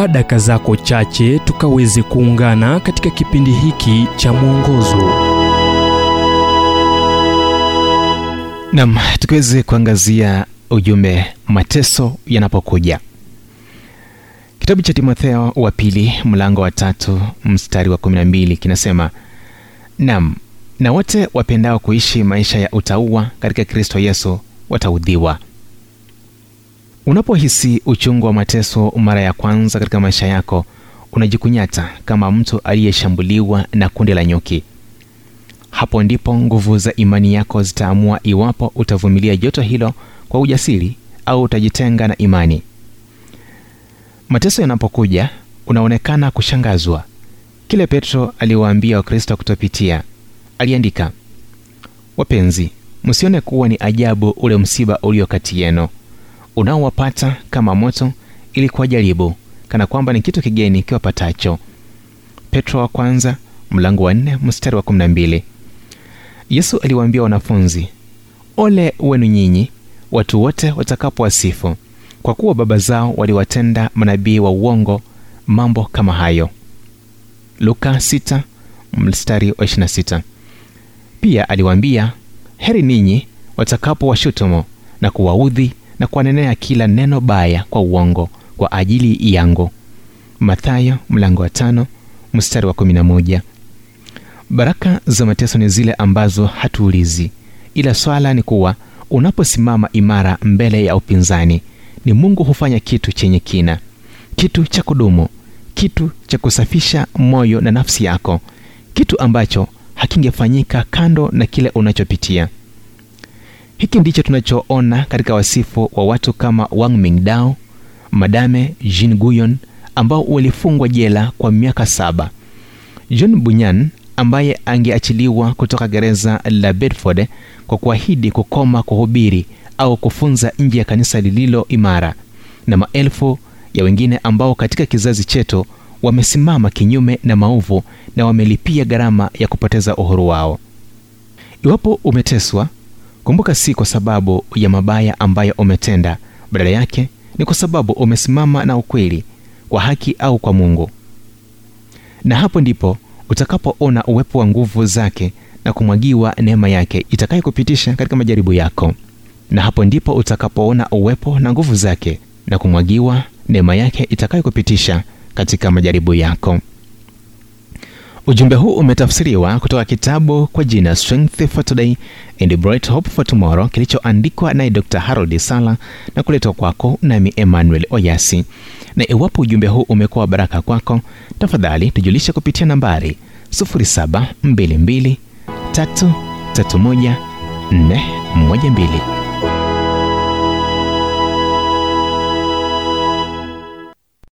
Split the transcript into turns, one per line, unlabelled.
chukua daka zako chache tukaweze kuungana katika kipindi hiki cha mwongozo.
Nam tukiweze kuangazia ujumbe mateso yanapokuja. Kitabu cha timotheo wa pili mlango wa tatu mstari wa 12 kinasema nam na wote wapendao kuishi maisha ya utauwa katika kristo yesu wataudhiwa unapohisi uchungu wa mateso mara ya kwanza katika maisha yako unajikunyata kama mtu aliyeshambuliwa na kundi la nyuki. Hapo ndipo nguvu za imani yako zitaamua iwapo utavumilia joto hilo kwa ujasiri au utajitenga na imani. Mateso yanapokuja unaonekana kushangazwa. Kile petro aliwaambia wakristo kutopitia aliandika wapenzi msione kuwa ni ajabu ule msiba ulio kati yenu unaowapata kama moto ili kuwajaribu kana kwamba ni kitu kigeni kiwapatacho. Petro wa kwanza mlango wa nne mstari wa kumi yesu aliwaambia wanafunzi ole wenu nyinyi watu wote watakapowasifu kwa kuwa baba zao waliwatenda manabii wa uongo mambo kama hayo. Luka 6 mstari wa 26 pia aliwaambia heri ninyi watakapowashutumu na kuwaudhi na kuwanenea kila neno baya kwa uongo kwa ajili yangu. Mathayo mlango wa tano mstari wa 11 baraka za mateso ni zile ambazo hatuulizi ila swala ni kuwa unaposimama imara mbele ya upinzani ni mungu hufanya kitu chenye kina kitu cha kudumu kitu cha kusafisha moyo na nafsi yako kitu ambacho hakingefanyika kando na kile unachopitia hiki ndicho tunachoona katika wasifu wa watu kama wang mingdao madame jean guyon ambao walifungwa jela kwa miaka saba. John bunyan ambaye angeachiliwa kutoka gereza la bedford kwa kuahidi kukoma kuhubiri au kufunza nje ya kanisa lililo imara na maelfu ya wengine ambao katika kizazi chetu wamesimama kinyume na maovu na wamelipia gharama ya kupoteza uhuru wao. Iwapo umeteswa kumbuka si kwa sababu ya mabaya ambayo umetenda badala yake ni kwa sababu umesimama na ukweli kwa haki au kwa mungu. Na hapo ndipo utakapoona uwepo wa nguvu zake na kumwagiwa neema yake itakayokupitisha katika majaribu yako. Na hapo ndipo utakapoona uwepo na nguvu zake na kumwagiwa neema yake itakayokupitisha katika majaribu yako ujumbe huu umetafsiriwa kutoka kitabu kwa jina strength for today and bright hope for tomorrow kilichoandikwa naye dr harold sala na kuletwa kwako nami emmanuel oyasi. Na iwapo ujumbe huu umekuwa baraka kwako tafadhali tujulishe kupitia nambari 0722 331 412